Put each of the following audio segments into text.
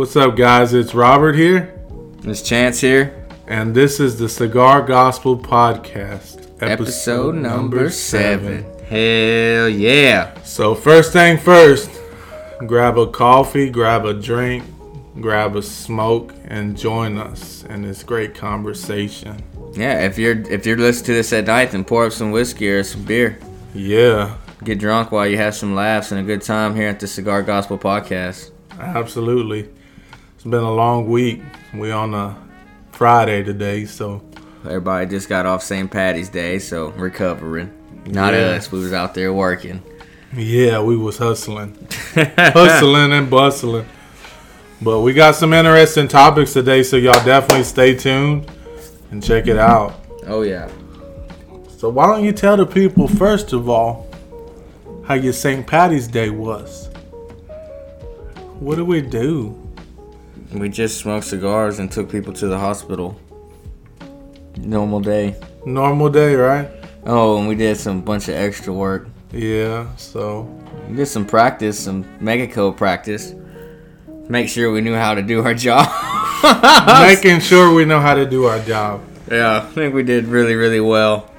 What's up, guys? It's Robert here, It's Chance here, and this is the Cigar Gospel Podcast, episode, number seven. Hell yeah! So, first thing first, grab a coffee, grab a drink, grab a smoke, and join us in this great conversation. Yeah, if you're if you're listening to this at night, then pour up some whiskey or some beer. Yeah, Get drunk while you have some laughs and a good time here at the Cigar Gospel Podcast. absolutely. It's been a long week. We on a Friday today, so Everybody just got off St. Patty's Day, so recovering. Not Yeah. us. We was out there working. yeah, we was hustling. hustling and bustling. But we got some interesting topics today, so y'all definitely stay tuned and check it out. Oh yeah. So why don't you tell the people first of all how your St. Patty's Day was? What do we do? We just smoked cigars and took people to the hospital. Normal day. Normal day, right? Oh, and we did some bunch of extra work. Yeah. So We did some practice, some Mexico practice. Make sure we knew how to do our job. making sure we know how to do our job. yeah, I think we did really, really well.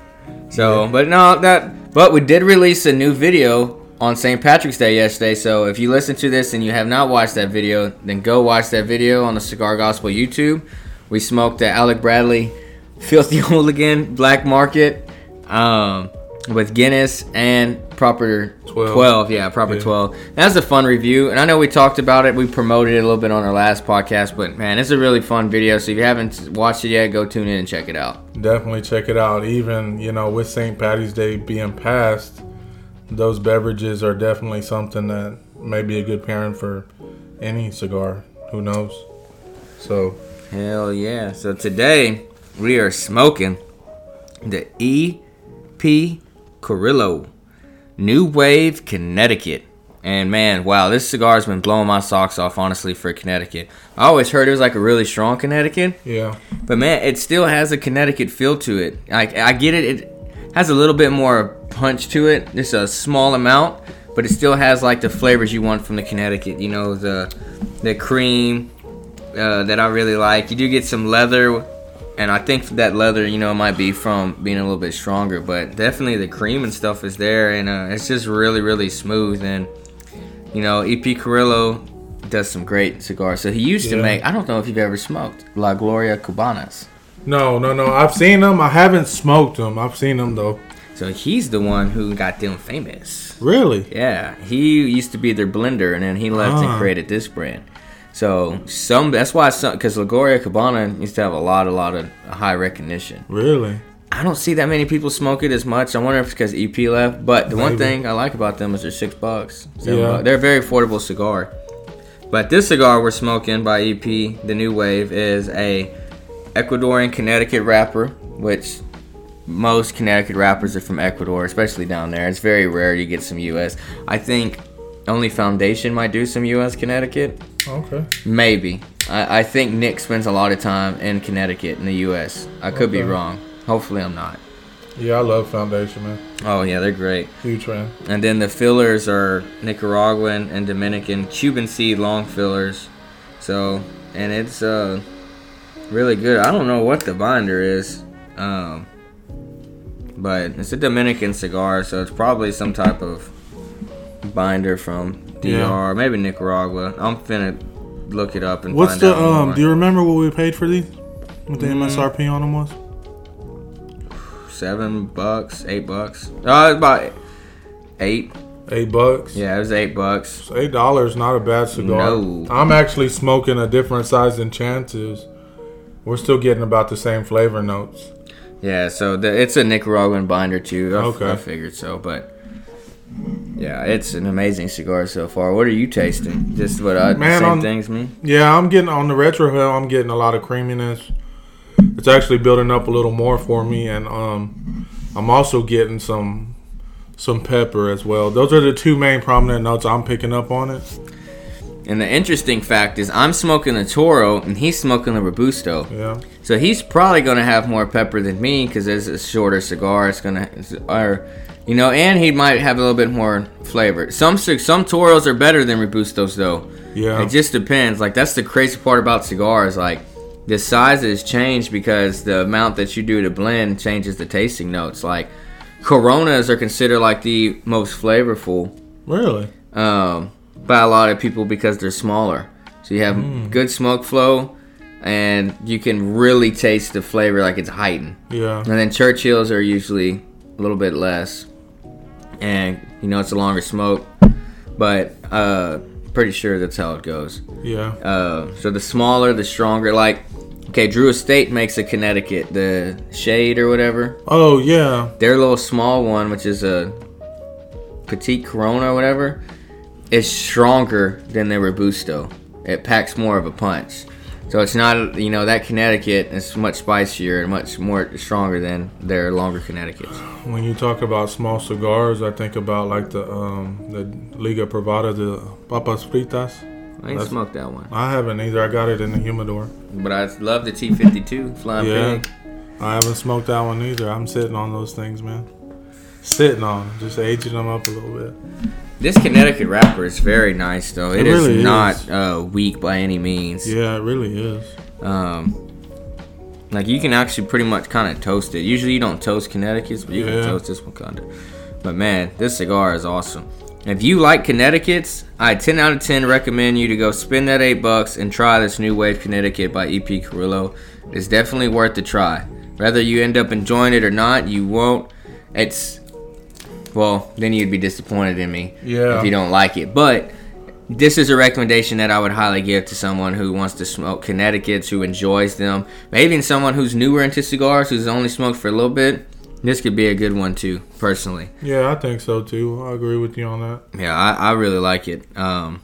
So, but no, that, but we did release a new video on St. Patrick's Day yesterday. So if you listen to this and you have not watched that video, then go watch that video on the Cigar Gospel YouTube. We smoked the Alec Bradley Filthy Hooligan Black Market um, with Guinness and proper 12. 12. yeah, proper Yeah. 12. That's a fun review. And I know we talked about it. We promoted it a little bit on our last podcast, but man, it's a really fun video. So if you haven't watched it yet, go tune in and check it out. Definitely check it out. Even you know, with St. Patty's Day being passed, those beverages are definitely something that may be a good pairing for any cigar. Who knows? So Hell yeah. So today we are smoking the EP Carrillo New Wave Connecticut. And man, wow, this cigar has been blowing my socks off, honestly, for Connecticut. I always heard it was like a really strong Connecticut, yeah, but man, it still has a Connecticut feel to it. I, I get it, it has a little bit more punch to it, just a small amount, but it still has like the flavors you want from the Connecticut. You know, the the cream uh, that I really like. You do get some leather, and I think that leather, you know, might be from being a little bit stronger, but definitely the cream and stuff is there, and uh, it's just really, really smooth. And you know, EP Carrillo does some great cigars. So he used to make. I don't know if you've ever smoked La Gloria Cubanas. no, no, no. I've seen them. I haven't smoked them. I've seen them though. So he's the one who got them famous. Really? Yeah, he used to be their blender, and then he left Ah. and created this brand. So some that's why some because La Gloria Cubana used to have a lot, a lot of high recognition. Really? I don't see that many people smoke it as much. I wonder if it's because EP left. But the one thing I like about them is they're six bucks. Yeah. bucks. They're a very affordable cigar. But this cigar we're smoking by EP, the New Wave, is a Ecuadorian Connecticut wrapper, which most Connecticut wrappers are from Ecuador, especially down there. It's very rare you get some U.S. I think only Foundation might do some U.S. Connecticut. Okay. Maybe. I, I think Nick spends a lot of time in Connecticut in the U.S. I could be wrong. Hopefully, I'm not. Yeah, I love Foundation, man. Oh yeah, they're great. Huge fan. And then the fillers are Nicaraguan and Dominican Cuban seed long fillers. So, and it's uh really good. I don't know what the binder is. Um but it's a Dominican cigar, so it's probably some type of binder from DR, Yeah. maybe Nicaragua. I'm finna look it up and What's find the out um? more. Do you remember what we paid for these? What the Mm. MSRP on them was? seven bucks, eight bucks. Uh, about eight. Eight bucks. Yeah, it was eight bucks. Eight dollars, not a bad cigar. No. I'm actually smoking a different size than Chances. We're still getting about the same flavor notes. Yeah, so the, it's a Nicaraguan binder too. I, Okay. I figured so, but yeah, it's an amazing cigar so far. What are you tasting? Just what I Man, same on- things me. Yeah, I'm getting on the retrohale. I'm getting a lot of creaminess. It's actually building up a little more for me, and um, I'm also getting some some pepper as well. Those are the two main prominent notes I'm picking up on it. And the interesting fact is, I'm smoking the Toro and he's smoking the Robusto. Yeah, So he's probably gonna have more pepper than me because it's a shorter cigar. It's gonna, or You know, and he might have a little bit more flavor. Some some Toros are better than Robustos though. Yeah. It just depends. Like that's the crazy part about cigars. Like the sizes change because the amount that you do to blend changes the tasting notes. Like Coronas are considered like the most flavorful Really? um, by a lot of people because they're smaller. So you have good smoke flow, and you can really taste the flavor like it's heightened. Yeah. And then Churchills are usually a little bit less, and you know it's a longer smoke, but uh, pretty sure that's how it goes. Yeah. Uh, so the smaller, the stronger. Like, okay, Drew Estate makes a Connecticut, the Shade or whatever. Oh yeah. Their little small one, which is a petite Corona or whatever, is stronger than the Robusto. It packs more of a punch. So it's not, you know, that Connecticut is much spicier and much more stronger than their longer Connecticut's. When you talk about small cigars, I think about like the um the Liga Privada, the Papas Fritas. I ain't That's- smoked that one, I haven't either. I got it in the humidor. but I love the T52 Flying Yeah. Pig. I haven't smoked that one either. I'm sitting on those things, man. Sitting on, just aging them up a little bit. This Connecticut wrapper is very nice, though. It it is really is. not uh, weak by any means. Yeah, it really is. Um, like you can actually pretty much kind of toast it. Usually you don't toast Connecticut's, but you Yeah. can toast this one kind of. But man, this cigar is awesome. If you like Connecticut's, I 10 out of 10 recommend you to go spend that eight bucks and try this New Wave Connecticut by EP Carrillo. It's definitely worth the try. Whether you end up enjoying it or not, you won't. It's well, then you'd be disappointed in me Yeah. if you don't like it. But this is a recommendation that I would highly give to someone who wants to smoke Connecticut's, who enjoys them. Maybe even someone who's newer into cigars, who's only smoked for a little bit. This could be a good one too, personally. Yeah, I think so too. I agree with you on that. Yeah, I, I really like it. Um,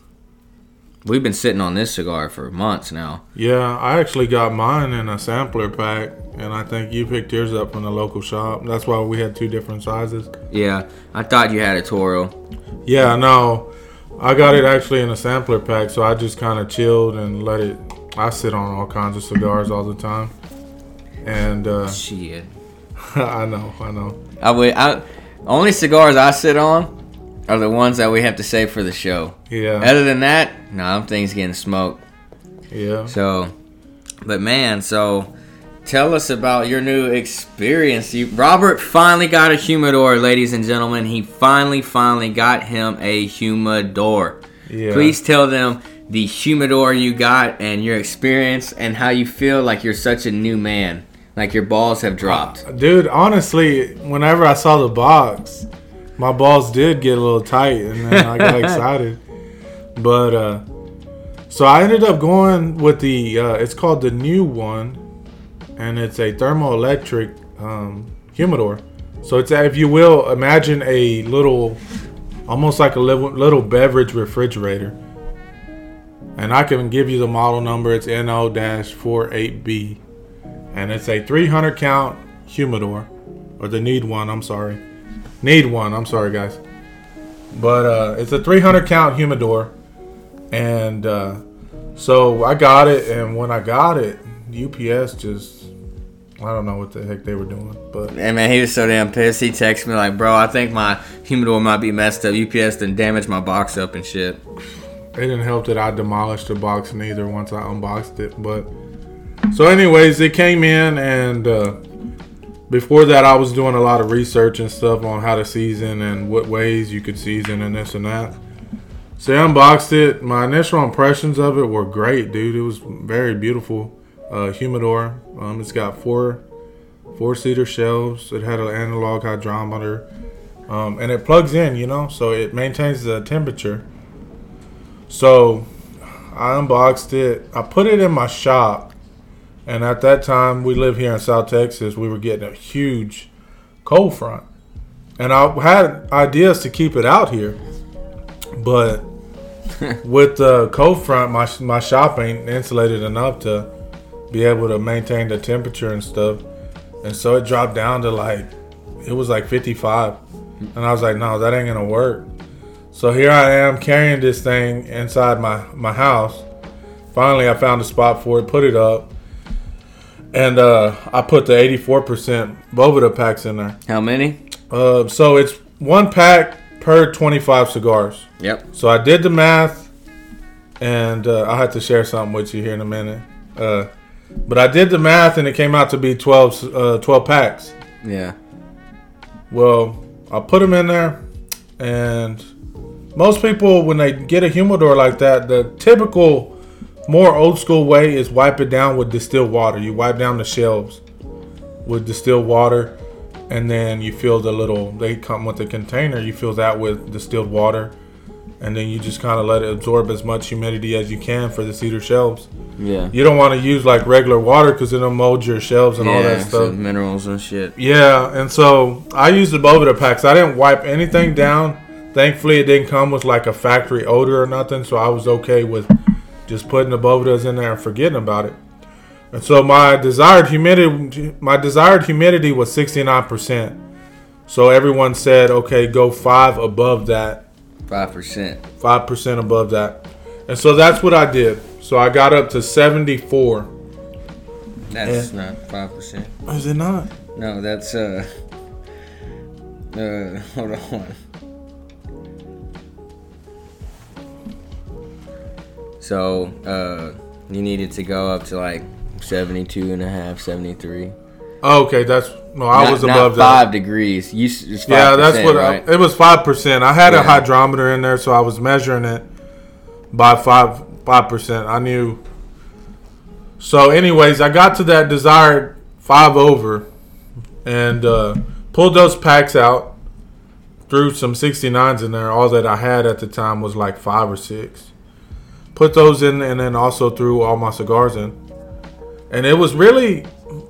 we've been sitting on this cigar for months now. Yeah, I actually got mine in a sampler pack, and I think you picked yours up from the local shop. That's why we had two different sizes. Yeah, I thought you had a Toro. Yeah, no, I got it actually in a sampler pack, so I just kind of chilled and let it. I sit on all kinds of cigars all the time, and uh, Shit. I know, I know. I would. I, only cigars I sit on are the ones that we have to save for the show. Yeah, Other than that, no, nah, them things getting smoked. yeah. So, but man, so tell us about your new experience. You, Robert finally got a humidor, ladies and gentlemen. He finally, finally got him a humidor. Yeah. Please tell them the humidor you got and your experience and how you feel like you're such a new man. Like your balls have dropped. Dude, honestly, whenever I saw the box, my balls did get a little tight, and then I got excited. But uh, so I ended up going with the. Uh, it's called the new one, and it's a thermoelectric um, humidor. So it's if you will imagine a little, almost like a little, little beverage refrigerator. And I can give you the model number. It's NO-48B and it's a 300 count humidor or the need one i'm sorry need one i'm sorry guys but uh, it's a 300 count humidor and uh, so i got it and when i got it ups just i don't know what the heck they were doing but And man, he was so damn pissed. He texted me like, "Bro, I think my humidor might be messed up. UPS done damaged my box up and shit." it didn't help that i demolished the box neither once i unboxed it but so anyways it came in and uh, before that i was doing a lot of research and stuff on how to season and what ways you could season and this and that. So i unboxed it. My initial impressions of it were great dude. It was very beautiful uh, humidor. Um, it's got four four cedar shelves. It had an analog hydrometer um, and it plugs in you know so it maintains the temperature. So I unboxed it. I put it in my shop. And at that time, we live here in South Texas. We were getting a huge cold front. And I had ideas to keep it out here. But with the cold front, my, my shop ain't insulated enough to be able to maintain the temperature and stuff. And so it dropped down to like, it was like 55. And I was like, no, that ain't going to work. So here I am carrying this thing inside my, my house. Finally, I found a spot for it, put it up, and uh, I put the 84% Boveda packs in there. How many? Uh, so it's one pack per 25 cigars. Yep. So I did the math, and uh, I'll have to share something with you here in a minute. Uh, but I did the math, and it came out to be 12, uh, 12 packs. Yeah. Well, I put them in there, and most people, when they get a humidor like that, the typical, more old school way is wipe it down with distilled water. You wipe down the shelves with distilled water, and then you fill the little. They come with a container. You fill that with distilled water, and then you just kind of let it absorb as much humidity as you can for the cedar shelves. Yeah. You don't want to use like regular water because it'll mold your shelves and all that stuff. minerals and shit. Yeah, and so I used the Boveda packs. I didn't wipe anything down. Thankfully, it didn't come with like a factory odor or nothing, so I was okay with just putting the Bovedas in there and forgetting about it. And so my desired humidity, my desired humidity was sixty nine percent. So everyone said, okay, go five above that, Five percent. five percent above that, and so that's what I did. So I got up to seventy four. That's not five percent. Is it not? No, that's uh. Uh, hold on. So, uh, you needed to go up to like 72 and a half, 73. Oh, okay, that's no. I Not- was above that. five degrees. You, it's 5%, Yeah, that's what right? I, it was. Five percent. I had a hydrometer in there, so I was measuring it by five five percent. I knew. So, anyways, I got to that desired five over, and uh, pulled those packs out. Threw some 69s in there. All that I had at the time was like five or six. Put those in, and then also threw all my cigars in. And it was really,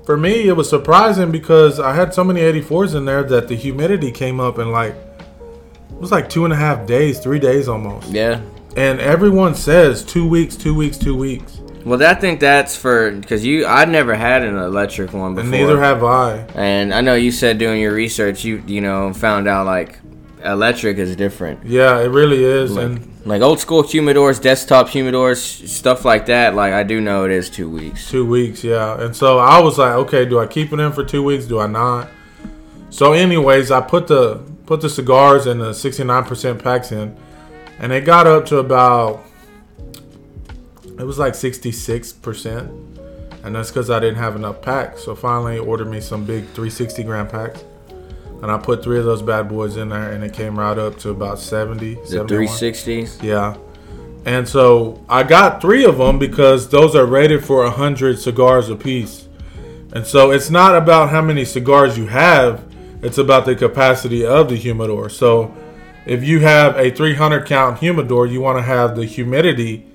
for me, it was surprising because I had so many 84s in there that the humidity came up in like, it was like two and a half days, three days almost. Yeah. And everyone says two weeks, two weeks, two weeks. Well, I think that's for because you. I never had an electric one before. And neither have I. And I know you said doing your research, you you know found out like electric is different. Yeah, it really is. Like, and like old school humidors, desktop humidors, stuff like that. Like I do know it is two weeks. two weeks, yeah. And so I was like, okay, do I keep it in for two weeks? Do I not? So, anyways, I put the put the cigars and the 69% packs in, and it got up to about it was like 66%. And that's because I didn't have enough packs. So finally ordered me some big 360 gram packs. And I put three of those bad boys in there and it came right up to about 70. The 71. three sixties. Yeah. And so I got three of them because those are rated for 100 cigars apiece. And so it's not about how many cigars you have, it's about the capacity of the humidor. So if you have a 300 count humidor, you want to have the humidity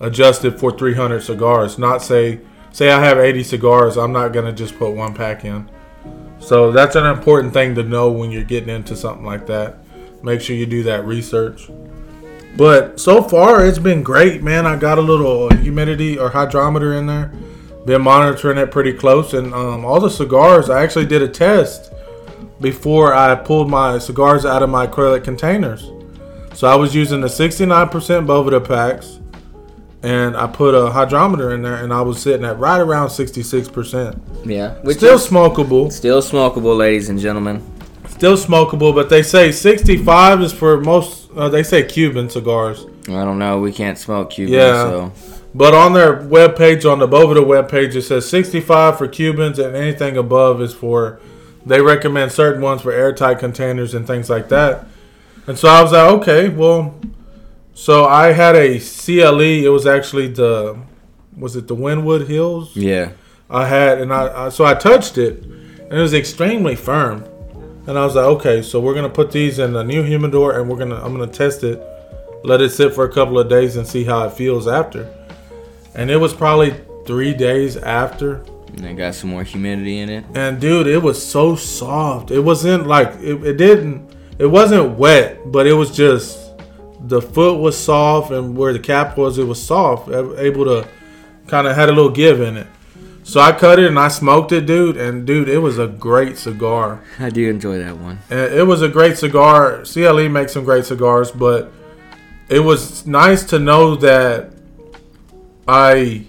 adjusted for 300 cigars, not say say I have 80 cigars, I'm not going to just put one pack in. So that's an important thing to know when you're getting into something like that. Make sure you do that research. But so far, it's been great, man. I got a little humidity or hydrometer in there. Been monitoring it pretty close, and um, all the cigars. I actually did a test before I pulled my cigars out of my acrylic containers. So I was using the 69% Boveda packs, and I put a hydrometer in there, and I was sitting at right around 66%. Yeah, which Still is smokable. still smokable, ladies and gentlemen. Still smokable, but they say 65 is for most. Uh, they say Cuban cigars. I don't know. We can't smoke Cuban, Yeah. so But on their webpage, on the Boveda webpage, it says 65 for Cubans and anything above is for. They recommend certain ones for airtight containers and things like that. And so I was like, okay, well. So I had a CLE. It was actually the. Was it the Wynwood Hills? yeah. I had, and I, I so I touched it, and it was extremely firm. And I was like, okay, so we're gonna put these in a new humidor, and we're gonna I'm gonna test it, let it sit for a couple of days, and see how it feels after. And it was probably three days after, And it got some more humidity in it. and dude, it was so soft. It wasn't like it, it didn't. It wasn't wet, but it was just the foot was soft, and where the cap was, it was soft, able to kind of had a little give in it. So I cut it and I smoked it, dude. And dude, it was a great cigar. I do enjoy that one. And it was a great cigar. CLE makes some great cigars, but it was nice to know that I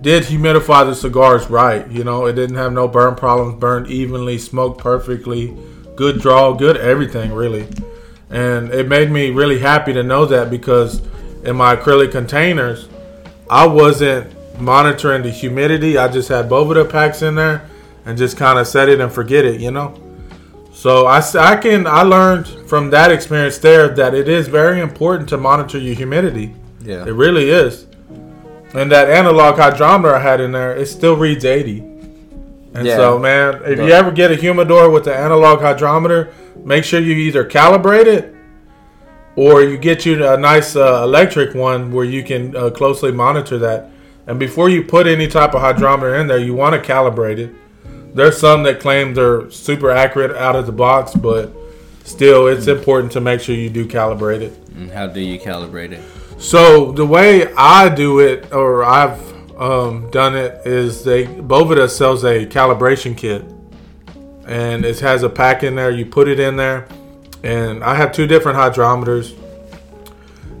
did humidify the cigars right. You know, it didn't have no burn problems, burned evenly, smoked perfectly, good draw, good everything really. And it made me really happy to know that because in my acrylic containers, I wasn't monitoring the humidity. I just had Boveda packs in there and just kind of set it and forget it, you know. So I can I learned from that experience there that it is very important to monitor your humidity. Yeah. It really is. And that analog hydrometer I had in there, it still reads 80. And Yeah. so, man, if you ever get a humidor with the analog hydrometer, make sure you either calibrate it or you get you a nice uh, electric one where you can uh, closely monitor that. And before you put any type of hydrometer in there, you want to calibrate it. There's some that claim they're super accurate out of the box, but still, it's important to make sure you do calibrate it. And how do you calibrate it? So the way I do it, or I've um, done it, is they Boveda sells a calibration kit, and it has a pack in there. You put it in there, and I have two different hydrometers.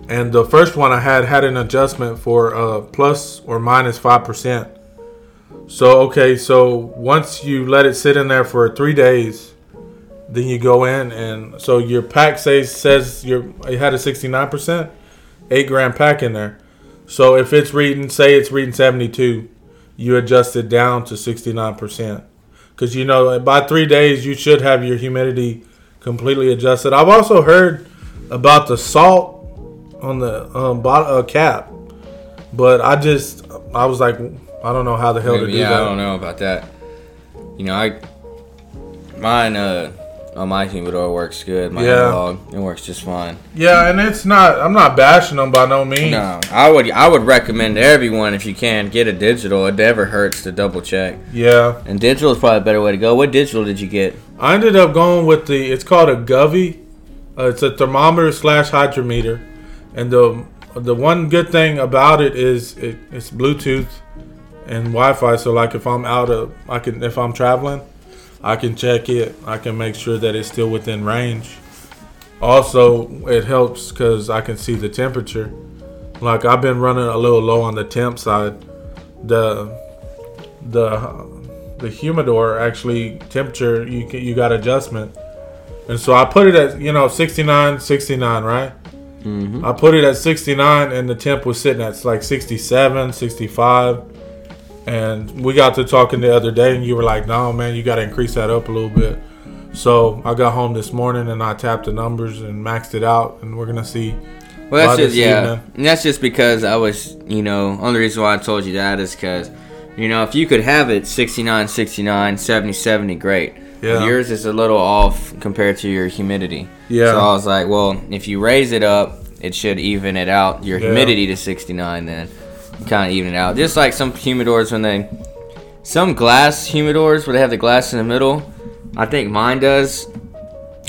And the first one I had had an adjustment for uh, plus or minus five percent. So okay, so once you let it sit in there for three days, then you go in and so your pack says says your it had a sixty nine percent eight gram pack in there. So if it's reading, say it's reading 72, you adjust it down to 69%. Because you know, by three days, you should have your humidity completely adjusted. I've also heard about the salt on the um, bot- uh, cap, but I just, I was like, I don't know how the hell to Maybe, do yeah, that. I don't know about that. You know, I mine uh on my humidor works good. My Yeah. analog, it works just fine. Yeah, and it's not, I'm not bashing them by no means. No, I would I would recommend to everyone if you can get a digital. It never hurts to double check. Yeah. And digital is probably a better way to go. What digital did you get? I ended up going with the. It's called a Govee. Uh, it's a thermometer slash hydrometer, and the the one good thing about it is it, it's Bluetooth and Wi-Fi. So like if I'm out of, I can if I'm traveling, I can check it. I can make sure that it's still within range. Also, it helps because I can see the temperature. Like I've been running a little low on the temp side. The the the humidor actually temperature you can, you got adjustment and so i put it at you know 69 69 right Mm-hmm. i put it at 69 and the temp was sitting at like 67 65 and we got to talking the other day and you were like no man you got to increase that up a little bit so i got home this morning and i tapped the numbers and maxed it out and we're gonna see Well, that's just yeah. evening. And that's just because I was, you know, only reason why I told you that is because, you know, if you could have it 69, 69, 70, 70, great. Yeah. Yours is a little off compared to your humidity. Yeah. So I was like, well, if you raise it up, it should even it out. Your Yeah. humidity to 69, then kind of even it out. Just like some humidors when they, some glass humidors where they have the glass in the middle. I think mine does.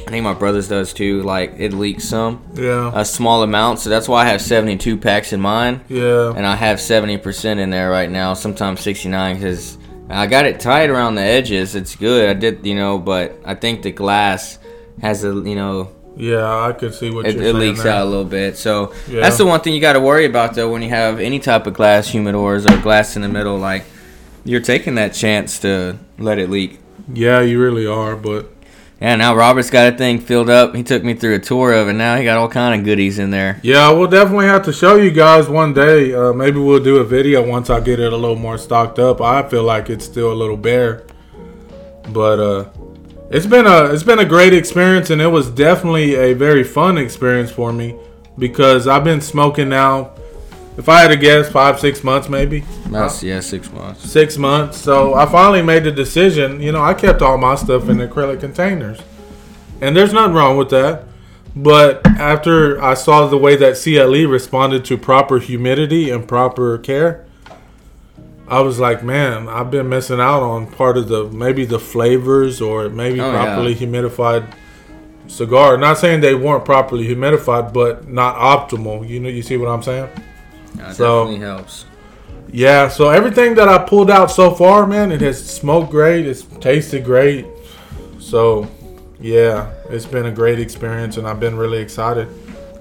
I think my brother's does too. Like it leaks some yeah a small amount, so that's why I have 72 packs in mine, yeah and I have 70% in there right now. Sometimes 69 because I got it tight around the edges. It's good. I did, you know, but I think the glass has a, you know, yeah i could see what it, you're it leaks there. out a little bit. So Yeah. that's the one thing you got to worry about though when you have any type of glass humidors or glass in the middle. Like you're taking that chance to let it leak. yeah you really are but Yeah, now Robert's got a thing filled up. He took me through a tour of it. Now he got all kind of goodies in there. Yeah, we'll definitely have to show you guys one day. Uh, maybe we'll do a video once I get it a little more stocked up. I feel like it's still a little bare, but uh, it's been a it's been a great experience, and it was definitely a very fun experience for me because I've been smoking now. If I had to guess, five six months maybe That's yeah, six months. six months. So I finally made the decision. You know, I kept all my stuff in acrylic containers, and there's nothing wrong with that. But after I saw the way that CLE responded to proper humidity and proper care, I was like, man, I've been missing out on part of the maybe the flavors or maybe Oh, yeah. properly humidified cigar. Not saying they weren't properly humidified, but not optimal. You know, you see what I'm saying? That So- definitely helps. Yeah, so everything that I pulled out so far, man, it has smoked great. It's tasted great. So, yeah, it's been a great experience, and I've been really excited.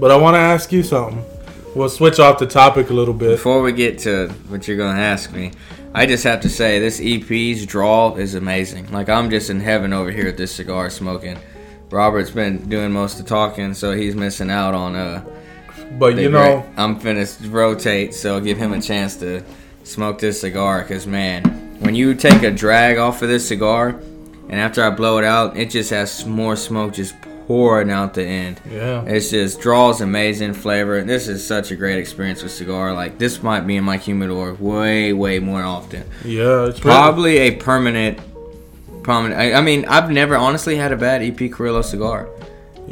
But I want to ask you something. We'll switch off the topic a little bit. Before we get to what you're gonna ask me, I just have to say this EP's draw is amazing. Like I'm just in heaven over here at this cigar smoking. Robert's been doing most of the talking, so he's missing out on uh. But you know, great- I'm finished rotate, so give him a chance to smoke this cigar. Cause man, when you take a drag off of this cigar, and after I blow it out, it just has more smoke just pouring out the end. yeah, It's just draws amazing flavor. And This is such a great experience with cigar. Like this might be in my humidor way, way more often. yeah, it's really- Probably a permanent, prominent. I, I mean, I've never honestly had a bad EP Carrillo cigar.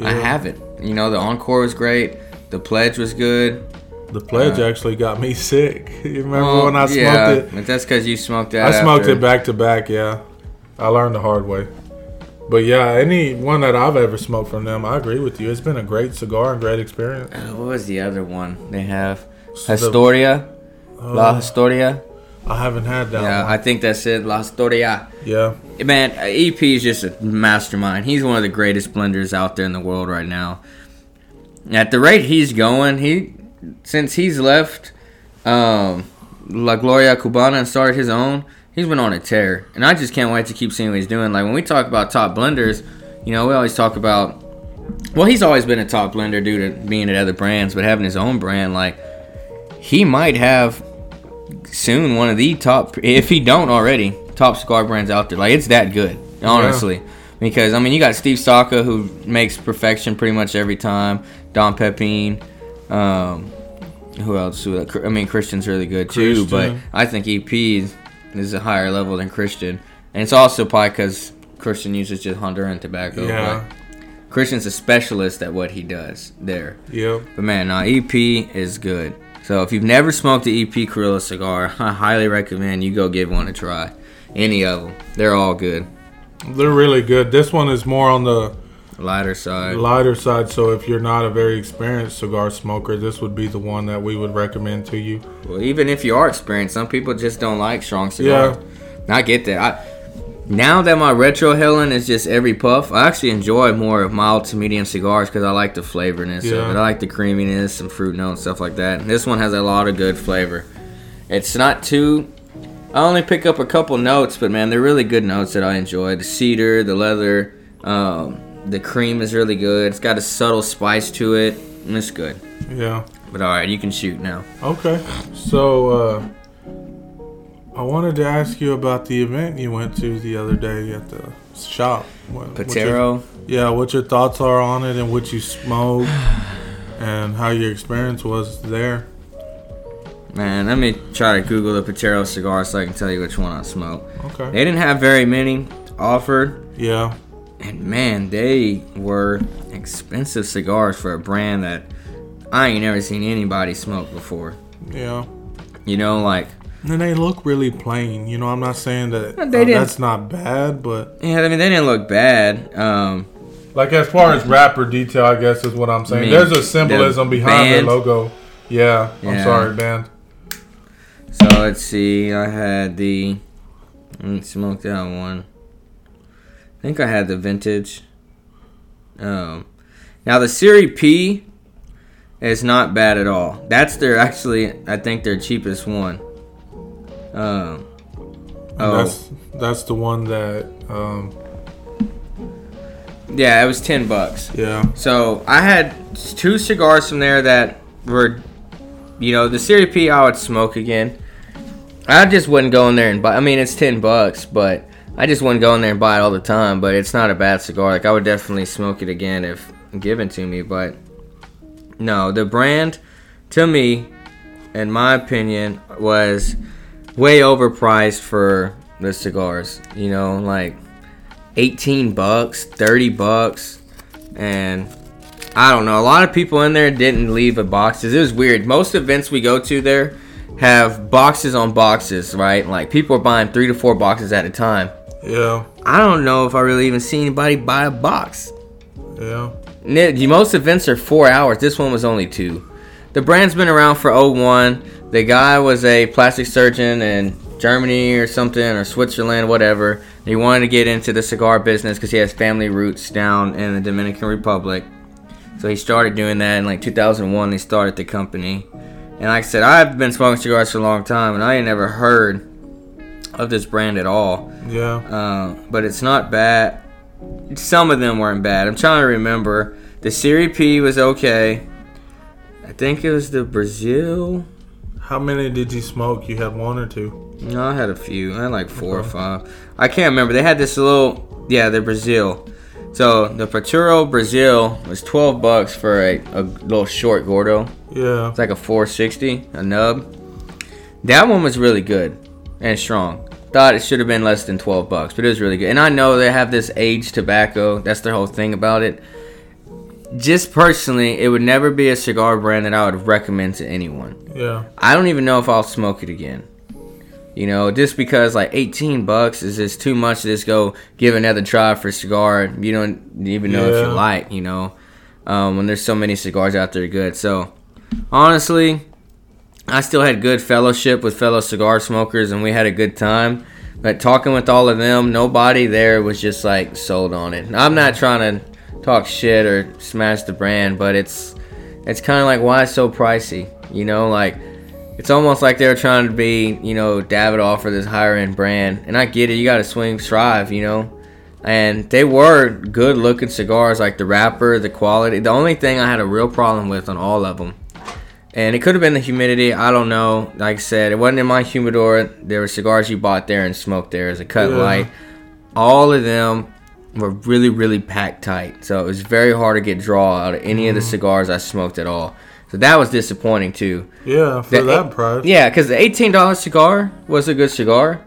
I haven't. You know, the Encore was great. The Pledge was good. The pledge Uh, actually got me sick. You remember Well, when I smoked yeah, it? But that's because you smoked that. I smoked it back to back. Yeah, I learned the hard way. But yeah, any one that I've ever smoked from them, I agree with you. It's been a great cigar and great experience. Uh, what was the other one they have? The- Historia, La Uh, Historia. I haven't had that. Yeah, one. I think that's it. La Historia. yeah, Man, EP is just a mastermind. He's one of the greatest blenders out there in the world right now. At the rate he's going, he since he's left um, La Gloria Cubana and started his own, he's been on a tear. And I just can't wait to keep seeing what he's doing. Like when we talk about top blenders, you know, we always talk about well, he's always been a top blender due to being at other brands, but having his own brand, like he might have soon one of the top if he don't already top cigar brands out there. Like it's that good honestly. Because i mean you got steve saka who makes perfection pretty much every time. Don pepin um who else? I mean christian's really good too but i think ep is, is a higher level than christian and it's also probably because christian uses just honduran tobacco yeah, but christian's a specialist at what he does there yeah. but man, nah, EP is good. So if you've never smoked the EP Carrillo cigar, I highly recommend you go give one a try. Any of them, they're all good. They're really good. This one is more on the Lighter side. lighter side. So if you're not a very experienced cigar smoker, this would be the one that we would recommend to you. Well, even if you are experienced, some people just don't like strong cigars. Yeah. I get that. I, now that my retrohaling is just every puff, I actually enjoy more of mild to medium cigars because I like the flavorness Yeah. of it. I like the creaminess, some fruit notes, stuff like that. And this one has a lot of good flavor. It's not too. I only pick up a couple notes, but man, they're really good notes that I enjoy. The cedar, the leather, um, the cream is really good. It's got a subtle spice to it. And it's good. Yeah. But all right, you can shoot now. Okay. So uh, I wanted to ask you about the event you went to the other day at the shop. What- what your- Patoro. yeah, what your thoughts are on it and what you smoked and how your experience was there. Man, let me try to Google the Patoro cigar so I can tell you which one I smoked. Okay. They didn't have very many offered, Yeah. And man, they were expensive cigars for a brand that I ain't never seen anybody smoke before. Yeah. You know, like And they look really plain. You know, I'm not saying that uh, that's not bad, but yeah, I mean they didn't look bad. Um, like as far as wrapper detail, I guess is what I'm saying. mean, There's a symbolism the behind band? the logo. Yeah. I'm sorry, band. so let's see. I had the smoke that one. I think I had the vintage. Um, now the Series P is not bad at all. That's their actually, I think their cheapest one. Um, oh That's that's the one that. Um, yeah, it was ten bucks. yeah. So I had two cigars from there that were, you know, the Series P I would smoke again. I just wouldn't go in there and buy. I mean, it's ten bucks, but I just wouldn't go in there and buy it all the time. But it's not a bad cigar. Like I would definitely smoke it again if given to me. But no, the brand, to me, in my opinion, was way overpriced for the cigars. You know, like 18 bucks, 30 bucks, and I don't know. A lot of people in there didn't leave a boxes. It was weird. Most events we go to there have boxes on boxes, right? Like people are buying three to four boxes at a time. Yeah. I don't know if I really even see anybody buy a box. Yeah. Most events are four hours. This one was only two. The brand's been around for 01. The guy was a plastic surgeon in Germany or something, or Switzerland, whatever. He wanted to get into the cigar business because he has family roots down in the Dominican Republic. So he started doing that in like 2001. He started the company. And like I said, I've been smoking cigars for a long time, and I ain't never heard of this brand at all. Yeah. Uh, but it's not bad. some of them weren't bad. I'm trying to remember. The Serie P was okay. I think it was the Brazil. How many did you smoke? You had one or two? No, I had a few. I had like four or five. I can't remember. They had this little, yeah, the Brazil. So the Patoro Brazil was 12 bucks for a, a little short Gordo. Yeah. It's like a 460, a nub. That one was really good and strong. Thought it should have been less than 12 bucks, but it was really good. And I know they have this aged tobacco. That's their whole thing about it. Just personally, it would never be a cigar brand that I would recommend to anyone. Yeah. I don't even know if I'll smoke it again. You know, just because like 18 bucks is just too much to just go give another try for a cigar you don't even know if you like, you know, um, when there's so many cigars out there good. So, honestly, I still had good fellowship with fellow cigar smokers and we had a good time. But talking with all of them, nobody there was just like sold on it. I'm not trying to talk shit or smash the brand, but it's it's kind of like why it's so pricey, you know, like it's almost like they're trying to be, you know, Davidoff for this higher end brand. And I get it, you got to swing strive, you know. And they were good looking cigars, like the wrapper, the quality. The only thing I had a real problem with on all of them, and it could have been the humidity. I don't know. Like I said, it wasn't in my humidor. There were cigars you bought there and smoked there as a cut Yeah. light. All of them were really, really packed tight. So it was very hard to get draw out of any of the mm. cigars I smoked at all. So that was disappointing too. Yeah, for The- that price. Yeah, because the eighteen dollar cigar was a good cigar.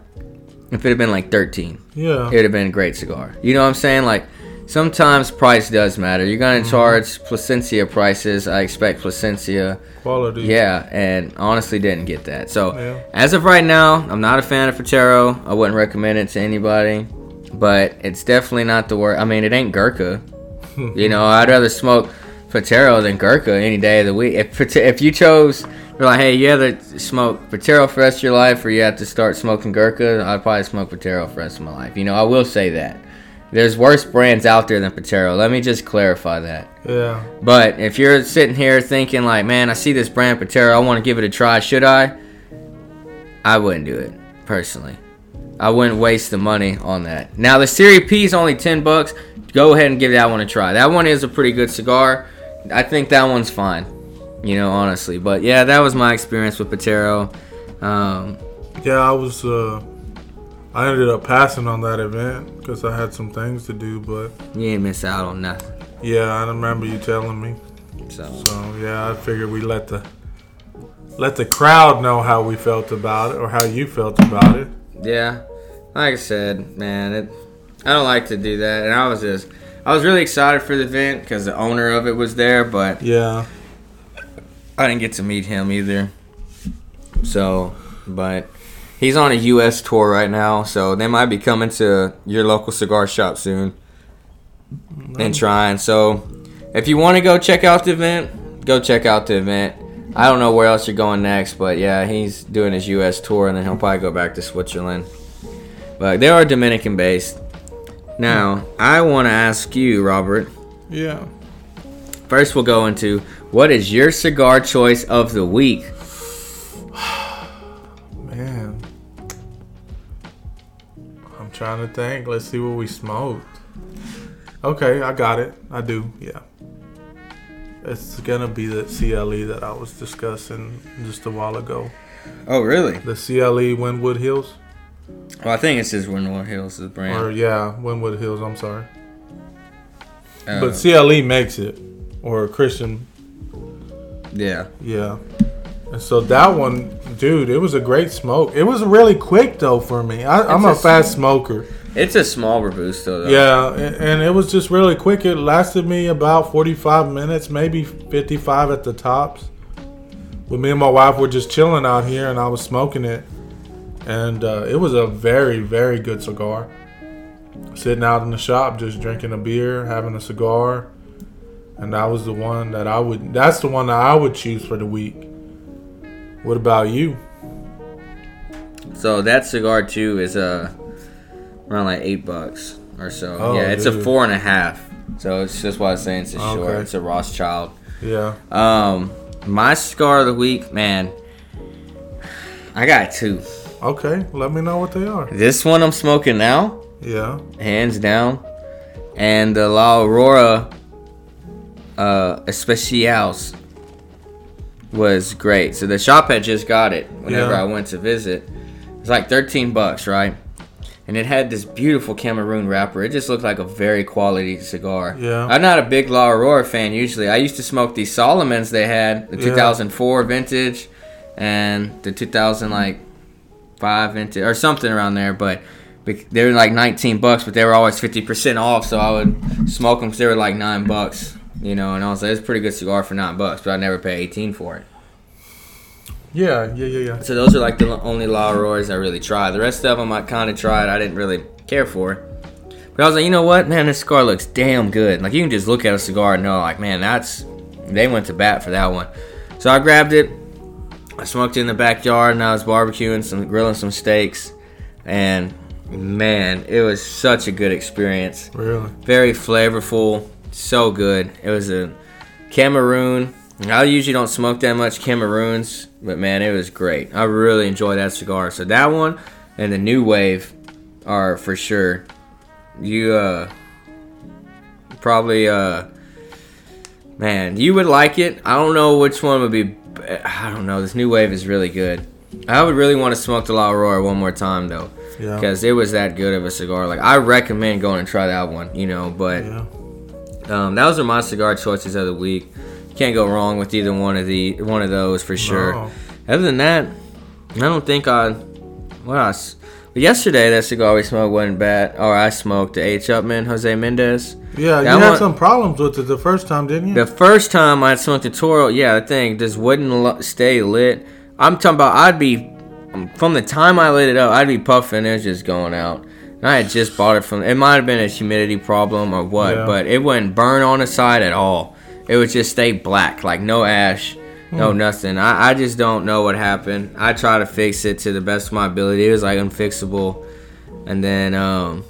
If it had been like thirteen, Yeah. it would have been a great cigar. You know what I'm saying? Like sometimes price does matter. You're gonna mm-hmm. charge Plasencia prices. I expect Plasencia. Quality. Yeah, and honestly didn't get that. So Yeah. as of right now, I'm not a fan of Patoro. I wouldn't recommend it to anybody. But it's definitely not the worst. I mean, it ain't Gurkha. you know, I'd rather smoke Patoro than Gurkha any day of the week. If if you chose, you're like, hey, you either smoke Patoro for the rest of your life or you have to start smoking Gurkha, I'd probably smoke Patoro for the rest of my life. You know, I will say that. There's worse brands out there than Patoro. Let me just clarify that. Yeah. But if you're sitting here thinking like, man, I see this brand Patoro, I want to give it a try. Should I? I wouldn't do it personally. I wouldn't waste the money on that. Now the Series P is only ten bucks. Go ahead and give that one a try. That one is a pretty good cigar. I think that one's fine. You know, honestly. But yeah, that was my experience with Patoro. Um, Yeah, I was. uh I ended up passing on that event because I had some things to do. But you ain't miss out on nothing. yeah, I remember you telling me. So So yeah, I figured we let the let the crowd know how we felt about it or how you felt about it. Yeah, like I said, man, it, I don't like to do that, and I was just, I was really excited for the event because the owner of it was there, but Yeah. I didn't get to meet him either. So, but he's on a U.S. tour right now, so they might be coming to your local cigar shop soon and trying. So, if you want to go check out the event, go check out the event. I don't know where else you're going next, but yeah, he's doing his U.S. tour, and then he'll probably go back to Switzerland. But they are Dominican based. Now, I want to ask you, Robert. Yeah. First, we'll go into what is your cigar choice of the week? Trying to think. Let's see what we smoked. Okay, I got it. I do. Yeah. It's gonna be the CLE that I was discussing just a while ago. Oh, really? The CLE Wynwood Hills, Well, I think it's just Wynwood Hills' the brand. or yeah, Wynwood Hills. I'm sorry, Uh, but CLE makes it, or Christian. yeah, Yeah. And so that one, dude, it was a great smoke. It was really quick though for me. I, I'm a a- fast smoker. it's a small robusto though. Yeah, a- and it was just really quick. It lasted me about 45 minutes, maybe 55 at the tops. When me and my wife were just chilling out here and I was smoking it. And uh, it was a very, very good cigar. Sitting out in the shop, just drinking a beer, having a cigar. And that was the one that I would, that's the one that I would choose for the week. What about you? So that cigar too is uh around like eight bucks or so. Oh, yeah, it's a four and a half. So it's just why I'm saying it's a short. It's a Rothschild. Yeah. Um, my cigar of the week, man. I got two. Okay, let me know what they are. This one I'm smoking now, Yeah. hands down. and the La Aurora uh, Especials was great. So the shop had just got it whenever Yeah. I went to visit. It's like 13 bucks, right? And it had this beautiful Cameroon wrapper. It just looked like a very quality cigar. Yeah. I'm not a big La Aurora fan usually. I used to smoke these Solomons they had, the Yeah. 2004 vintage and the 2000 like five vintage or something around there, but they were like 19 bucks, but they were always 50% off, so I would smoke them because they were like nine bucks, you know. And I was like, it's a pretty good cigar for nine bucks, but I never pay 18 for it. Yeah, yeah, yeah, yeah. So those are like the only La Auroras I really tried. The rest of them I kind of tried. I didn't really care for. But I was like, you know what, man, this cigar looks damn good. Like you can just look at a cigar and know, like, man, that's they went to bat for that one. So I grabbed it. I smoked it in the backyard and I was barbecuing some, grilling some steaks, and man, it was such a good experience Really? very flavorful, so good. It was a Cameroon. I usually don't smoke that much Cameroons, but man, it was great. I really enjoyed that cigar. So that one and the New Wave are for sure. You uh probably uh man, you would like it. I don't know which one would be. I don't know. This New Wave is really good. I would really want to smoke the La Aurora one more time though Yeah. because it was that good of a cigar. Like I recommend going and try that one, you know. But Yeah. Um, those are my cigar choices of the week. Can't go wrong with either one of the one of those for sure. No. Other than that, I don't think I. What else? But yesterday, that cigar we smoked wasn't bad. Or I smoked the H. Upmann Jose Mendez. Yeah, you had one- some problems with it the first time, didn't you? The first time I smoked the Toro, yeah, the thing just wouldn't lo- stay lit. I'm talking about I'd be from the time I lit it up, I'd be puffing. It was just going out. And I had just bought it from. It might have been a humidity problem or what, Yeah. but it wouldn't burn on the side at all. It would just stay black, like no ash, no Hmm. nothing. I, I just don't know what happened. I try to fix it to the best of my ability. It was like unfixable, and then um,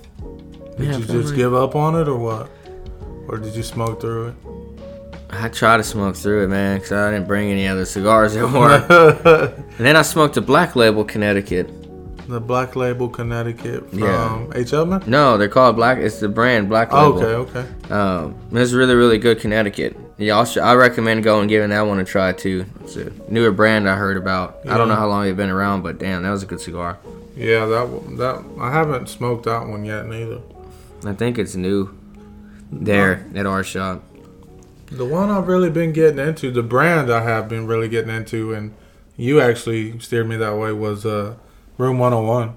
did yeah, you felt just like- give up on it or what? Or did you smoke through it? I tried to smoke through it, man, because I didn't bring any other cigars at work. And then I smoked a Black Label Connecticut. The Black Label Connecticut from Yeah. H. No, they're called Black. It's the brand Black Oh, Label. okay, okay. Um, it's really, really good Connecticut. Y'all should, I recommend going and giving that one a try too. It's a newer brand I heard about. I don't know how long they've been around, but damn, that was a good cigar. Yeah, that that I haven't smoked that one yet neither. I think it's new there at our shop. The one I've really been getting into, the brand I have been really getting into, and you actually steered me that way was uh, Room 101.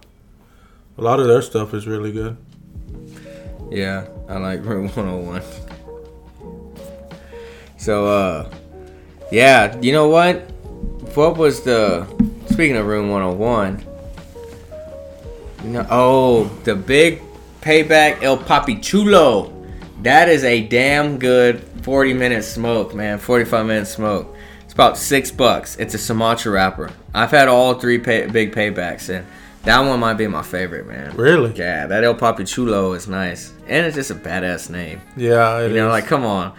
A lot of their stuff is really good. Yeah, I like Room 101. So, uh, yeah, you know what? What was the. Speaking of Room 101. You know, oh, the big payback El Papi Chulo. That is a damn good 40 minute smoke, man. 45 minute smoke. About six bucks. It's a Sumatra wrapper. I've had all three pay- big paybacks, and that one might be my favorite, man. Really? Yeah, that El Papi Chulo is nice, and it's just a badass name. Yeah, it You know, is. like come on,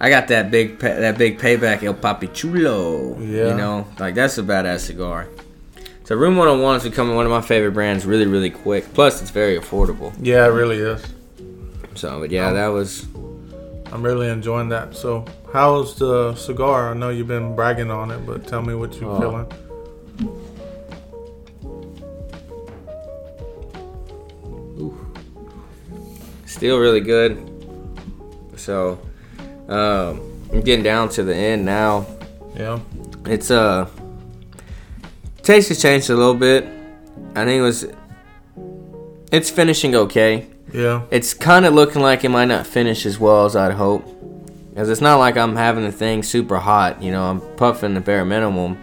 I got that big pay- that big payback El Papi Chulo. Yeah. You know, like that's a badass cigar. So Room 101 is becoming one of my favorite brands, really, really quick. Plus, it's very affordable. yeah, it really is. So, but yeah, that was I'm really enjoying that. So, how's the cigar? I know you've been bragging on it, but tell me what you're Oh. feeling. still really good. So, um, I'm getting down to the end now. Yeah. It's uh taste has changed a little bit. I think it was it's finishing okay. Yeah. It's kind of looking like it might not finish as well as I'd hope. Cuz it's not like I'm having the thing super hot, you know, I'm puffing the bare minimum.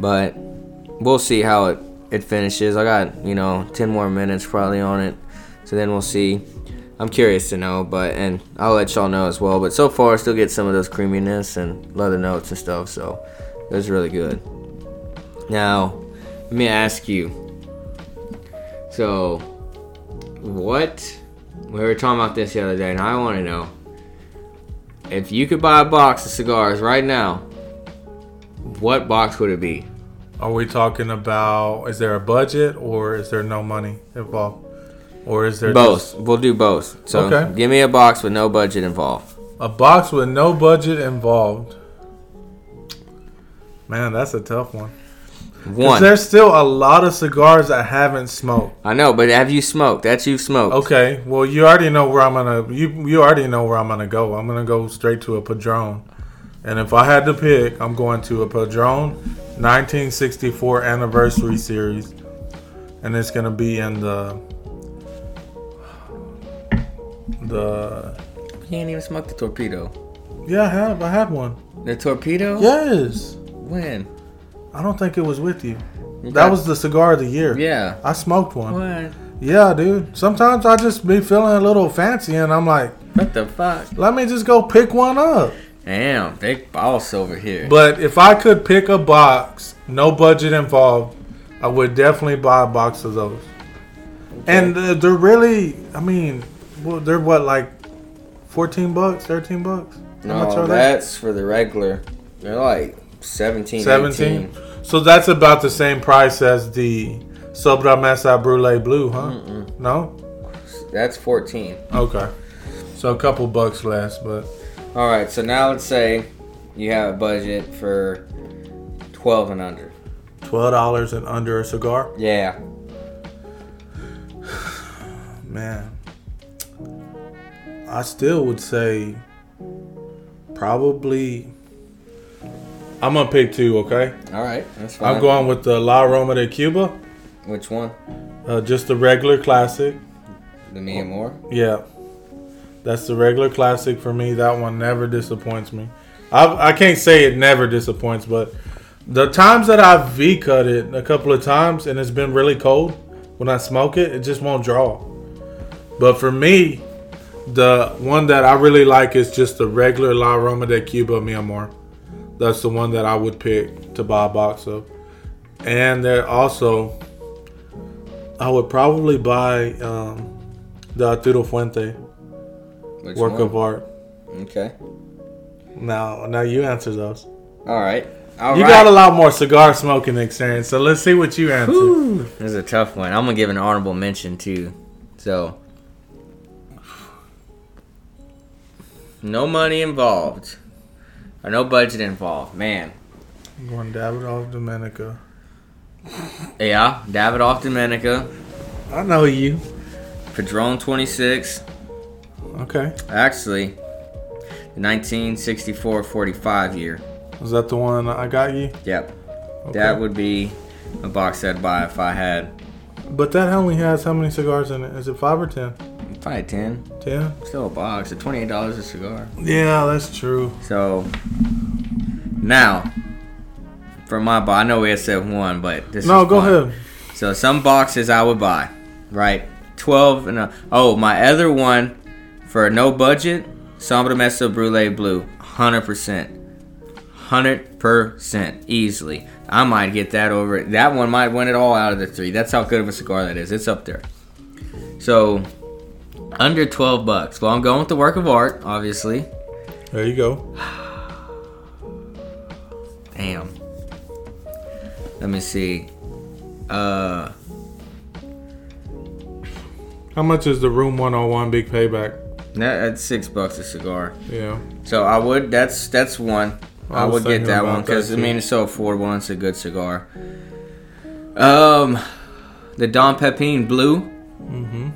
But we'll see how it it finishes. I got, you know, 10 more minutes probably on it. So then we'll see. I'm curious to know, but and I'll let y'all know as well. But so far, I still get some of those creaminess and leather notes and stuff. So it was really good. Now, let me ask you. So, what? We were talking about this the other day, and I want to know if you could buy a box of cigars right now. What box would it be? Are we talking about is there a budget or is there no money involved? or is there Both. just We'll do both. So Okay. give me a box with no budget involved. a box with no budget involved? Man, that's a tough one. One. There's still a lot of cigars I haven't smoked. I know, but have you smoked? That's you've smoked. Okay, well you already know where I'm gonna you you already know where I'm gonna go. I'm gonna go straight to a Padron, and if I had to pick, I'm going to a Padron 1964 anniversary series, and it's gonna be in the the You ain't even smoked the torpedo. yeah I have I had one. The torpedo? Yes, When? I don't think it was with you. You That was the cigar of the year. Yeah. I smoked one. What? Yeah, dude. Sometimes I just be feeling a little fancy, and I'm like, What the fuck? let me just go pick one up. Damn, big boss over here. But if I could pick a box, no budget involved, I would definitely buy a box of those. And uh, they're really, I mean, well, they're what like, fourteen bucks, thirteen bucks. How much no, are they? that's for the regular. They're like 17, 17? 18. So that's about the same price as the Sobremesa Brulee Blue, huh? No. That's 14. Okay. So a couple bucks less, but All right, so now let's say you have a budget for 12 and under. twelve dollars and under a cigar, Yeah. man. I still would say probably. I'm gonna pick two, okay? All right, that's fine. I'm going with the La Aroma de Cuba, Which one? uh, just the regular classic. The Mi Amor? Yeah, that's the regular classic for me. That one never disappoints me. I I can't say it never disappoints, but the times that I've V cut it a couple of times and it's been really cold, when I smoke it, it just won't draw. But for me, the one that I really like is just the regular La Aroma de Cuba Mi Amor. That's the one that I would pick to buy a box of. And there also, I would probably buy um, the Arturo Fuente work of art. Okay. Now, now you answer those. All right. All you right. got a lot more cigar smoking experience, so let's see what you answer. Whew, This is a tough one. I'm gonna give an honorable mention too. So, no money involved, or no budget involved. Man, I'm going Davidoff Dominica. yeah, Davidoff Dominica, I know you. Padron 26. Okay, Actually, the 1964-45 year. is that the one I got you? Yep, Okay. that would be a box I'd buy if I had. But that only has how many cigars in it? Is it five or ten? I 10, Ten. still a box at $28 a cigar. Yeah, that's true. So now, for my box, I know we had said one, but this No, go fun. ahead. So some boxes I would buy, right? Twelve and a, oh, my other one for no budget, Sobremesa Brulee Blue, hundred percent, hundred percent easily. I might get that over. it. That one might win it all out of the three. That's how good of a cigar that is. It's up there. So under twelve bucks. Well, I'm going with the work of art, obviously. There you go. Damn. Let me see. Uh, How much is the Room 101 Big Payback? that, that's six bucks a cigar. Yeah. So I would. That's that's one. I, I would get that one because I mean it's so affordable and it's a good cigar. Um, the Don Pepin Blue. Mm-hmm.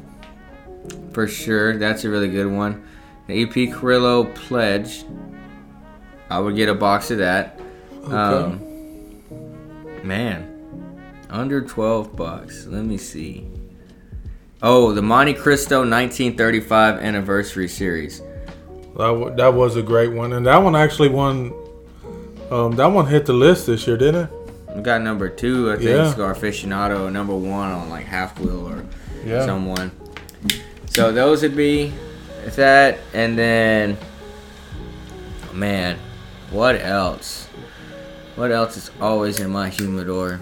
For sure, that's a really good one. The EP Carrillo Pledge. I would get a box of that. Okay. Um, man, under twelve bucks. Let me see. Oh, the Montecristo 1935 anniversary series. that, w- that was a great one, and that one actually won. Um, that one hit the list this year, didn't it? We got number two, I think, Yeah. Cigar Aficionado. Number one on like halfwheel or Yeah. someone. So those would be that, and then, man, what else? What else is always in my humidor?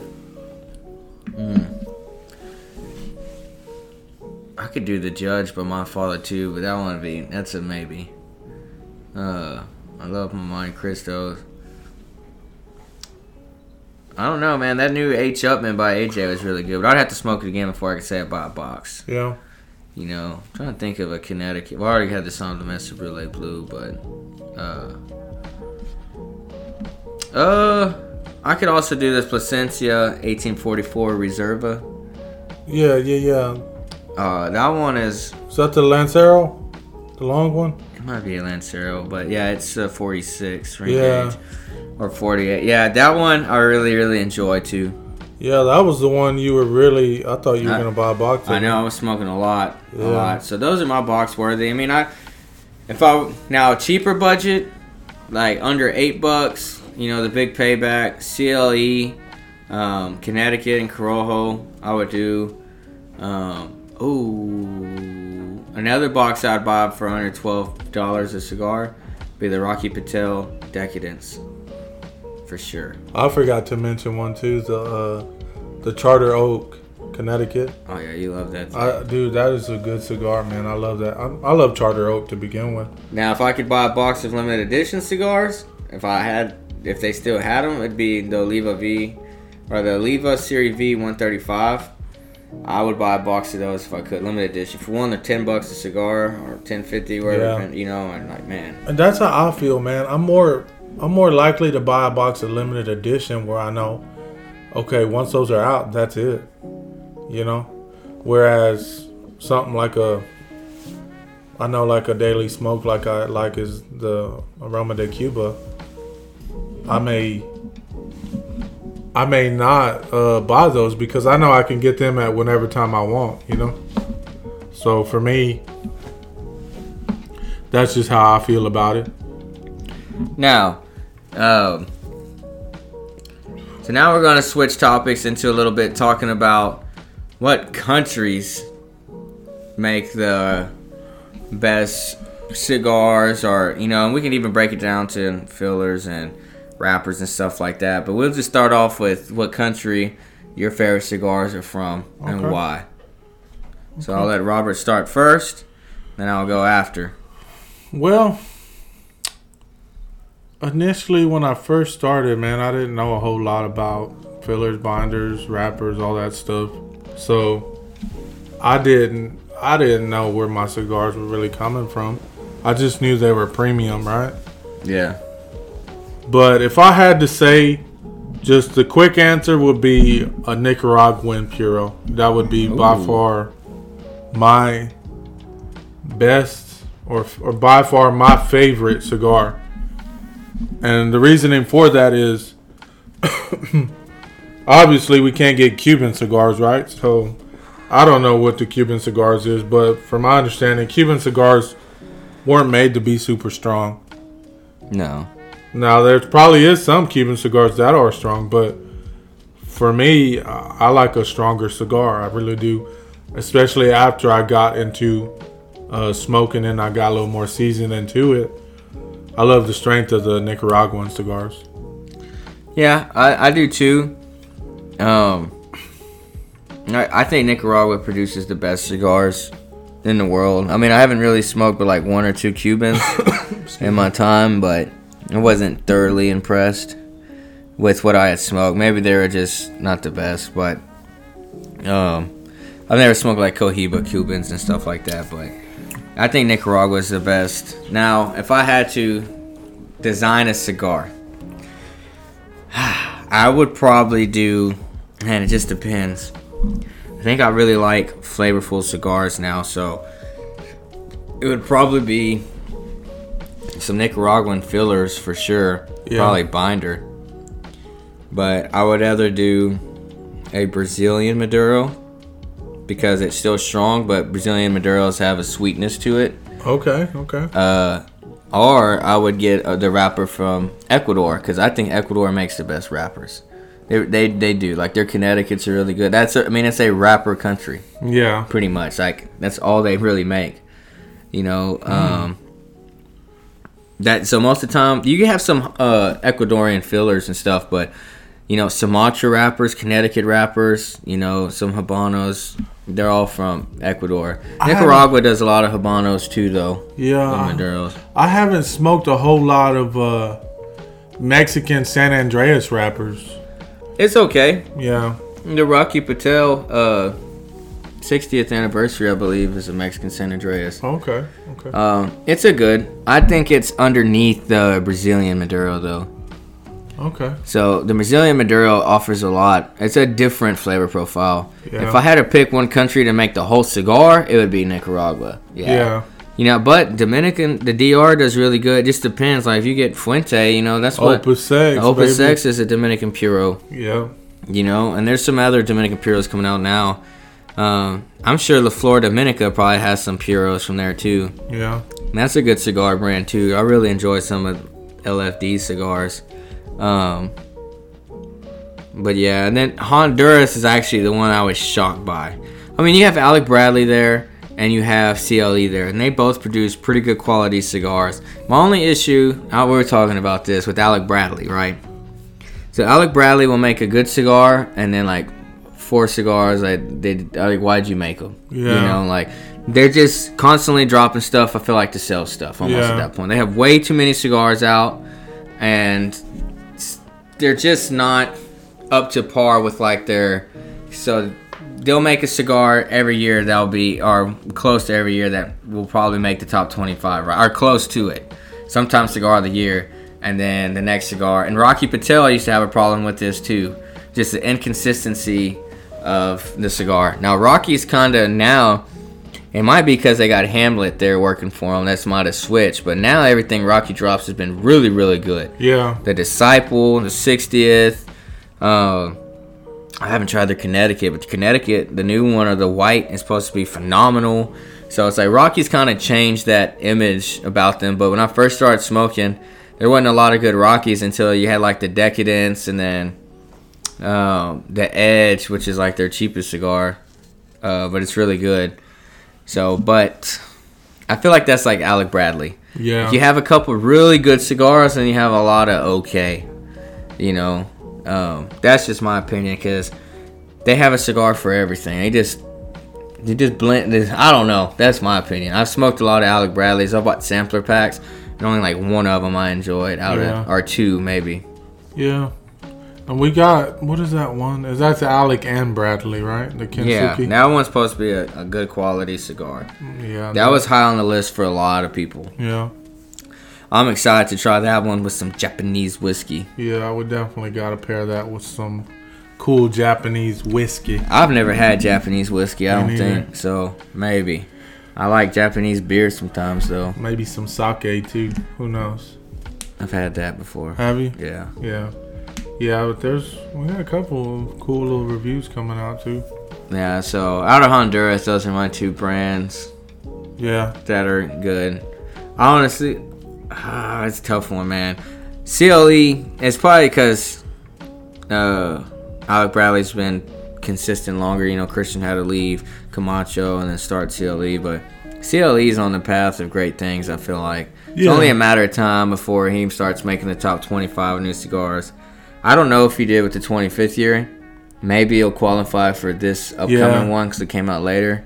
Mm. I could do the Judge but my father too, but that one be that's a maybe. Uh, I love my Montecristos. I don't know, man. That new H Upmann by AJ was really good, but I'd have to smoke it again before I could say I bought a box. Yeah. You know, I'm trying to think of a Connecticut. I already had this on the Sobremesa Brulee Blue, but uh, uh, I could also do this Plasencia 1844 Reserva. Yeah, yeah, yeah. Uh, that one is Is that the Lancero? The long one? it might be a Lancero, but yeah, it's a 46 ring Yeah. gauge or 48. Yeah, that one I really really enjoy too. Yeah, that was the one you were really. I thought you were I- gonna buy a box. I know I was smoking a lot, Yeah. a lot. So those are my box worthy. I mean, I if I now cheaper budget, like under eight bucks, you know, the big payback, CLE, um, Connecticut and Corojo, I would do. Um, ooh, another box I'd buy for under twelve dollars a cigar, be the Rocky Patel Decadence, for sure. I forgot to mention one too. The uh, the Charter Oak, Connecticut. Oh yeah, you love that. I, dude, that is a good cigar, man. I love that. I, I love Charter Oak to begin with. Now, if I could buy a box of limited edition cigars, if I had, if they still had them, it'd be the Oliva V or the Oliva Series V 135. I would buy a box of those if I could, limited edition. For one, they're ten bucks a cigar or ten fifty, whatever. Yeah. You know, and like, man, And that's how I feel, man. I'm more I'm more likely to buy a box of limited edition where I know, okay, once those are out, that's it. You know? Whereas something like a I know like a daily smoke like I like is the Aroma de Cuba. I may I may not uh, buy those because I know I can get them at whenever time I want, you know? So for me, that's just how I feel about it. Now, um, so now we're going to switch topics into a little bit talking about what countries make the best cigars, or you know, and we can even break it down to fillers and wrappers and stuff like that. But we'll just start off with what country your favorite cigars are from and why. So I'll let Robert start first, then I'll go after. Well, initially when I first started, man, I didn't know a whole lot about fillers, binders, wrappers, all that stuff. So I didn't I didn't know where my cigars were really coming from. I just knew they were premium, right? Yeah. But if I had to say, just the quick answer would be a Nicaraguan Puro. That would be by far my best, or or by far my favorite cigar. And the reasoning for that is, obviously we can't get Cuban cigars, right? So I don't know what the Cuban cigars is, but from my understanding, Cuban cigars weren't made to be super strong. No. Now there probably is some Cuban cigars that are strong, but for me, I like a stronger cigar. I really do, especially after I got into uh, smoking and I got a little more seasoned into it. I love the strength of the Nicaraguan cigars. Yeah, I, I do too. Um, I, I think Nicaragua produces the best cigars in the world. I mean, I haven't really smoked but like one or two Cubans in my time, but I wasn't thoroughly impressed with what I had smoked. Maybe they were just not the best, but um, I've never smoked like Cohiba Cubans and stuff like that, but I think Nicaragua is the best. Now, if I had to design a cigar, I would probably do, and it just depends. I think I really like flavorful cigars now, so it would probably be some Nicaraguan fillers for sure. Yeah. Probably binder. But I would either do a Brazilian Maduro because it's still strong, but Brazilian Maduros have a sweetness to it. Okay, okay. Uh, or I would get uh, the wrapper from Ecuador because I think Ecuador makes the best wrappers. They, they, they do like their Connecticut's are really good. That's a, I mean it's a wrapper country Yeah, pretty much. Like that's all they really make. You know, um, that so most of the time you can have some uh, Ecuadorian fillers and stuff, but you know Sumatra wrappers, Connecticut wrappers, you know some Habanos. They're all from Ecuador. Nicaragua does a lot of Habanos too, though. yeah. Maduros. I haven't smoked a whole lot of uh, Mexican San Andrés wrappers. It's okay. Yeah, The Rocky Patel uh, 60th anniversary, I believe, is a Mexican San Andrés. Okay. Okay. Um, it's a good. I think it's underneath the Brazilian Maduro though. Okay. So the Brazilian Maduro offers a lot. It's a different flavor profile. Yeah. If I had to pick one country to make the whole cigar, it would be Nicaragua. Yeah. yeah. You know, but Dominican, the DR does really good. It just depends. Like if you get Fuente, you know, that's what Opus X. Opus baby. X is a Dominican Puro. Yeah. You know, and there's some other Dominican Puros coming out now. Um, I'm sure La Flor Dominicana probably has some Puros from there too. Yeah. And that's a good cigar brand too. I really enjoy some of LFD cigars. Um, but yeah, and then Honduras is actually the one I was shocked by. I mean, you have Alec Bradley there and you have CLE there, and they both produce pretty good quality cigars. My only issue, uh, we're talking about this with Alec Bradley, right? So Alec Bradley will make a good cigar, and then like four cigars, like they like, why'd you make them? Yeah. You know, like they're just constantly dropping stuff. I feel like to sell stuff almost Yeah. at that point. They have way too many cigars out, and they're just not up to par with like their. So they'll make a cigar every year that'll be or close to every year that will probably make the top 25 right or close to it. Sometimes cigar of the year and then the next cigar. And rocky patel used to have a problem with this too. Just the inconsistency of the cigar. Now rocky's kind of now it might be because they got hamlet there working for them that's might have switched but now everything rocky drops has been really really good Yeah. the Disciple, the 60th. Uh, I haven't tried the Connecticut, but the Connecticut, the new one or the white, is supposed to be phenomenal. So it's like Rocky's kind of changed that image about them. But when I first started smoking, there wasn't a lot of good Rockies until you had like the Decadence and then um, the Edge, which is like their cheapest cigar, uh, but it's really good. So, but I feel like that's like Alec Bradley. Yeah. If you have a couple really good cigars, and you have a lot of okay. You know, um, that's just my opinion because they have a cigar for everything. They just they just blend. This, I don't know. That's my opinion. I've smoked a lot of Alec Bradleys. I bought sampler packs, and only like one of them I enjoyed out Yeah. of or two maybe. Yeah. And we got what is that one? Is that the Alec and Bradley, right? The Yeah, that one's supposed to be a, a good quality cigar. Mm, yeah. That was high on the list for a lot of people. Yeah. I'm excited to try that one with some Japanese whiskey. Yeah. I would definitely got to pair that with some cool Japanese whiskey. I've never had Japanese whiskey. I Me don't neither. think so. Maybe. I like Japanese beer sometimes though. Maybe some sake too. Who knows? I've had that before. Have you? Yeah. Yeah. Yeah, but there's we got a couple of cool little reviews coming out too. Yeah. So out of Honduras, those are my two brands Yeah. that are good. Honestly, ah, it's a tough one, man. CLE. It's probably because uh, Alec Bradley's been consistent longer. You know, Christian had to leave Camacho and then start CLE, but CLE's on the path of great things. I feel like it's only a matter of time before he starts making the top 25 new cigars. I don't know if he did with the 25th year. Maybe he'll qualify for this upcoming Yeah. one because it came out later.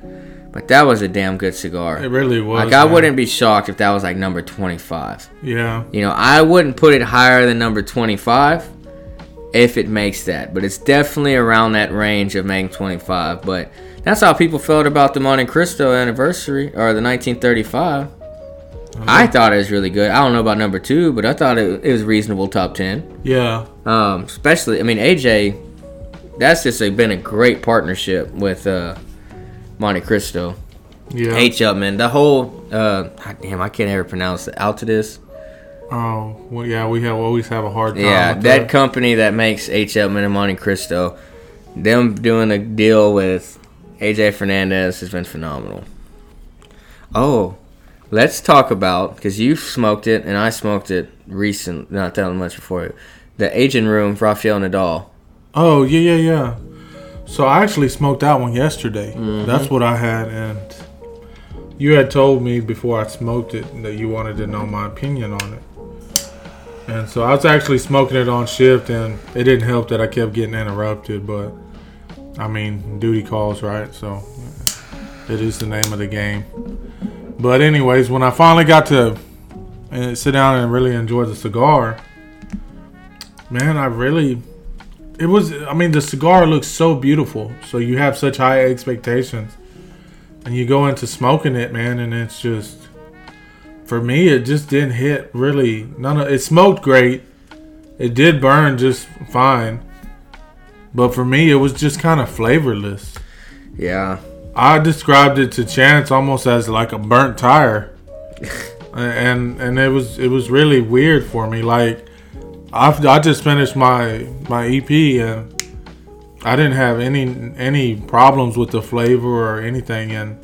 But that was a damn good cigar. It really was. Like I man. wouldn't be shocked if that was like number 25. Yeah. You know, I wouldn't put it higher than number 25 if it makes that, but it's definitely around that range of making 25. But that's how people felt about the Montecristo anniversary or the 1935. I thought it was really good. I don't know about number two, but I thought it, it was reasonable top 10. Yeah. Um, especially, I mean, AJ, that's just a, been a great partnership with uh, Montecristo. Yeah. H up, man. The whole, uh, damn, I can't ever pronounce it. Altadis. Oh, well, yeah. We have always have a hard time. Yeah, with that company that makes H. Upmann and Montecristo, them doing a deal with AJ Fernandez has been phenomenal. Oh, let's talk about because you smoked it and I smoked it recent, not that much before it. The Aging Room, Rafael Nodal. Oh yeah, yeah, yeah. So I actually smoked that one yesterday. Mm-hmm. That's what I had, and you had told me before I smoked it that you wanted to know my opinion on it. And so I was actually smoking it on shift, and it didn't help that I kept getting interrupted. But I mean, duty calls, right? So it is the name of the game. But anyways, when I finally got to uh, sit down and really enjoy the cigar, man, I really it was i mean the cigar looks so beautiful so you have such high expectations and you go into smoking it, man, and it's just for me, it just didn't hit really. None of it smoked great. It did burn just fine, but for me, it was just kind of flavorless. Yeah. I described it to Chance almost as like a burnt tire, and and it was it was really weird for me. Like I I just finished my my EP and I didn't have any any problems with the flavor or anything, and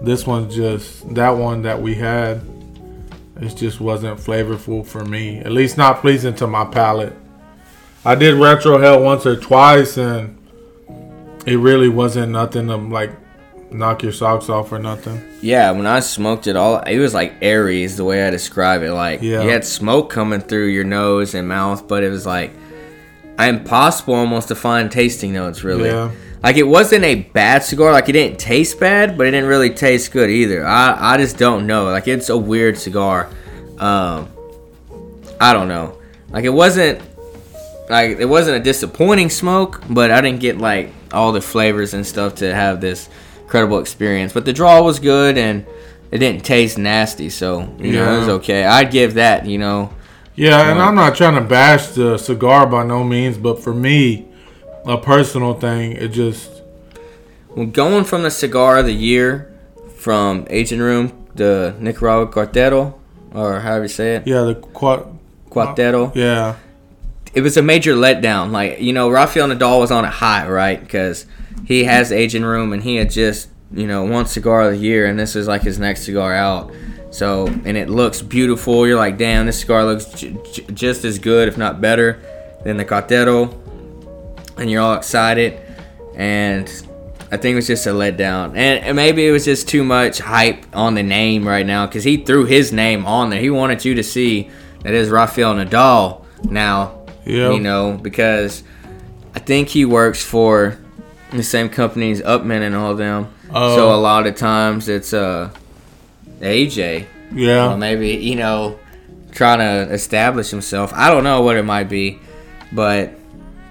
this one just that one that we had, it just wasn't flavorful for me. At least not pleasing to my palate. I did retrohale once or twice, and it really wasn't nothing to like knock your socks off or nothing. Yeah, when I smoked it all, it was like airy is the way I describe it. Like Yeah. you had smoke coming through your nose and mouth, but it was like impossible almost to find tasting notes really. Yeah. Like it wasn't a bad cigar, like it didn't taste bad, but it didn't really taste good either. I, I just don't know. Like it's a weird cigar. Um I don't know. Like it wasn't like it wasn't a disappointing smoke, but I didn't get like all the flavors and stuff to have this incredible experience. But the draw was good and it didn't taste nasty, so you know it was okay. I'd give that, you know. Yeah, and I'm not trying to bash the cigar by no means, but for me, a personal thing, it just Well, going from the cigar of the year from Aging Room, the Nicaragua Cuartero, or however you say it, yeah the quad Cuartero. yeah it was a major letdown. Like you know, Rafael Nodal was on a high, right? Because he has Aging Room, and he had just you know one cigar of the year, and this is like his next cigar out. So and it looks beautiful. You're like, damn, this cigar looks j- j- just as good, if not better, than the Cartero. And you're all excited, and I think it was just a letdown, and, and maybe it was just too much hype on the name right now because he threw his name on there. He wanted you to see that is Rafael Nodal now Yeah. you know, because I think he works for the same company as Upmann and all them. Oh. So a lot of times it's uh AJ. yeah Or maybe, you know, trying to establish himself. I don't know what it might be, but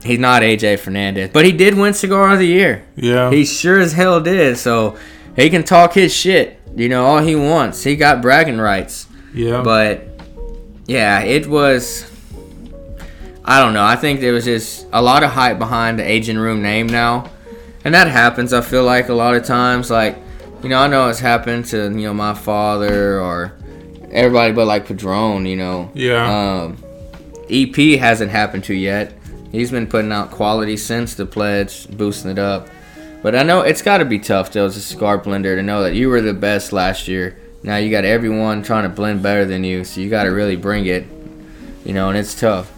he's not AJ Fernandez. But he did win cigar of the year. yeah He sure as hell did. So he can talk his shit, you know, all he wants. He got bragging rights. yeah But yeah, it was. I don't know. I think there was just a lot of hype behind the Aging Room name now, and that happens. I feel like a lot of times, like you know, I know it's happened to you know my father or everybody, but like Padron, you know. Yeah. Um, EP hasn't happened to yet. He's been putting out quality since the pledge, boosting it up. But I know it's got to be tough though as a cigar blender to know that you were the best last year. Now you got everyone trying to blend better than you, so you got to really bring it. You know, and it's tough.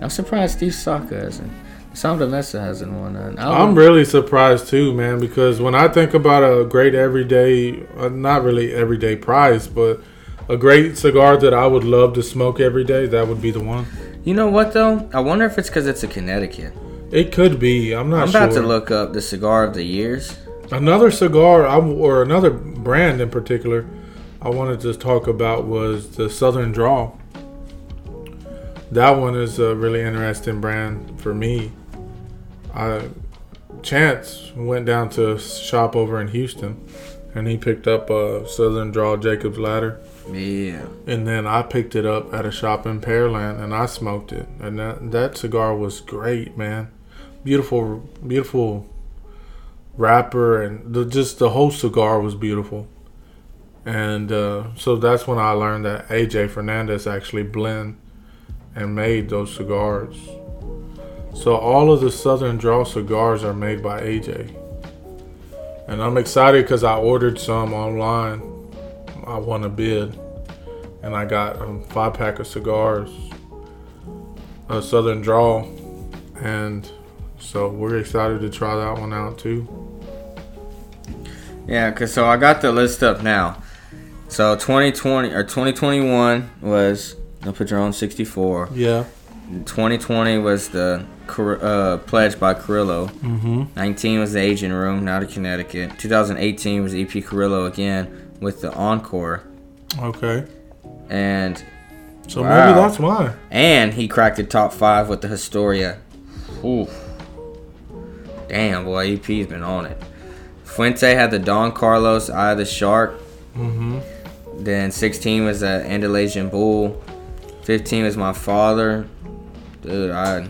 I'm surprised Steve Saka hasn't. Sobremesa hasn't won. Uh, I I'm really surprised too, man, because when I think about a great everyday, uh, not really everyday prize, but a great cigar that I would love to smoke every day, that would be the one. You know what though? I wonder if it's because it's a Connecticut. It could be. I'm not I'm about sure. to look up the cigar of the years. Another cigar, I, or another brand in particular, I wanted to talk about was the Southern Draw. That one is a really interesting brand for me. I Chance went down to a shop over in Houston, and he picked up a Southern Draw Jacob's Ladder, Yeah. and then I picked it up at a shop in Pearland, and I smoked it, and that that cigar was great, man. Beautiful, beautiful wrapper and the, just the whole cigar was beautiful. And uh, so that's when I learned that AJ Fernandez actually blend and made those cigars. So all of the Southern Draw cigars are made by AJ. And I'm excited because I ordered some online. I won a bid. And I got a five pack of cigars, a Southern Draw. And so we're excited to try that one out too. Yeah, cause so I got the list up now. So 2020 or 2021 was the Padron 64. Yeah. 2020 was the uh, pledge by Carrillo. Mm-hmm. 19 was the Aging Room, now to Connecticut. 2018 was EP Carrillo again with the Encore, Okay. and So Wow. maybe that's why. and he cracked the top five with the Historia. Ooh, damn boy, EP's been on it. Fuente had the Don Carlos Eye of the Shark. Mm-hmm. Then 16 was the Andalusian Bull. 15 was my father. Dude, I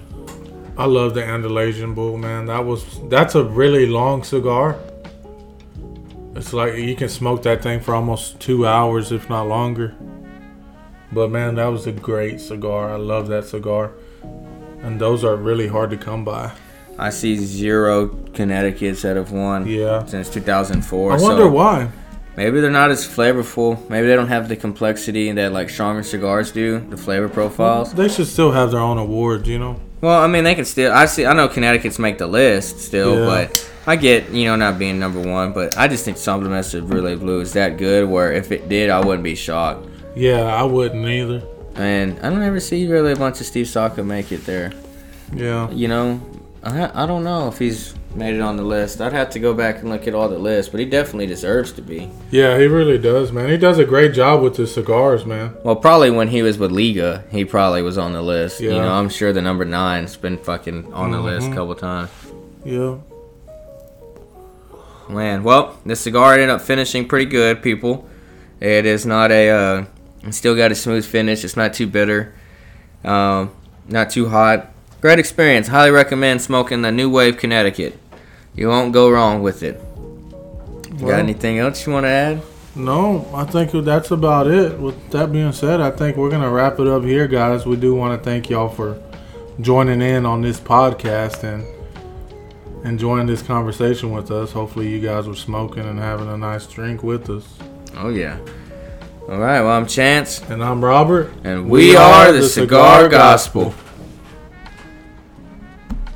I love the Andalusian Bull, man. That was that's a really long cigar. It's like you can smoke that thing for almost two hours, if not longer. But man, that was a great cigar. I love that cigar, and those are really hard to come by. I see zero Connecticut's out of one Yeah, since 2004. I wonder so why. maybe they're not as flavorful. Maybe they don't have the complexity that like stronger cigars do. The flavor profiles. They should still have their own awards, you know. Well, I mean, they can still. I see. I know Connecticut's make the list still, Yeah. but I get you know not being number one. But I just think Sobremesa Brulee Blue is that good. Where if it did, I wouldn't be shocked. Yeah, I wouldn't either. And I don't ever see really a bunch of Steve Saka make it there. Yeah, You know, I I don't know if he's made it on the list. I'd have to go back and look at all the lists, but he definitely deserves to be. yeah, he really does, man. He does a great job with his cigars, man. Well, probably when he was with Liga, he probably was on the list. Yeah. You know, I'm sure the number nine's been fucking on the list a couple times. Yeah, Man, well, the cigar ended up finishing pretty good, people. It is not a, uh, still got a smooth finish. It's not too bitter, um, not too hot. Great experience. Highly recommend smoking the New Wave Connecticut. You won't go wrong with it. You Well- got anything else you want to add? No, I think that's about it. With that being said, I think we're going to wrap it up here, guys. We do want to thank y'all for joining in on this podcast and enjoying this conversation with us. Hopefully, you guys were smoking and having a nice drink with us. Oh, yeah. All right, well, I'm Chance, And I'm Robert. and we, are the Cigar Gospel.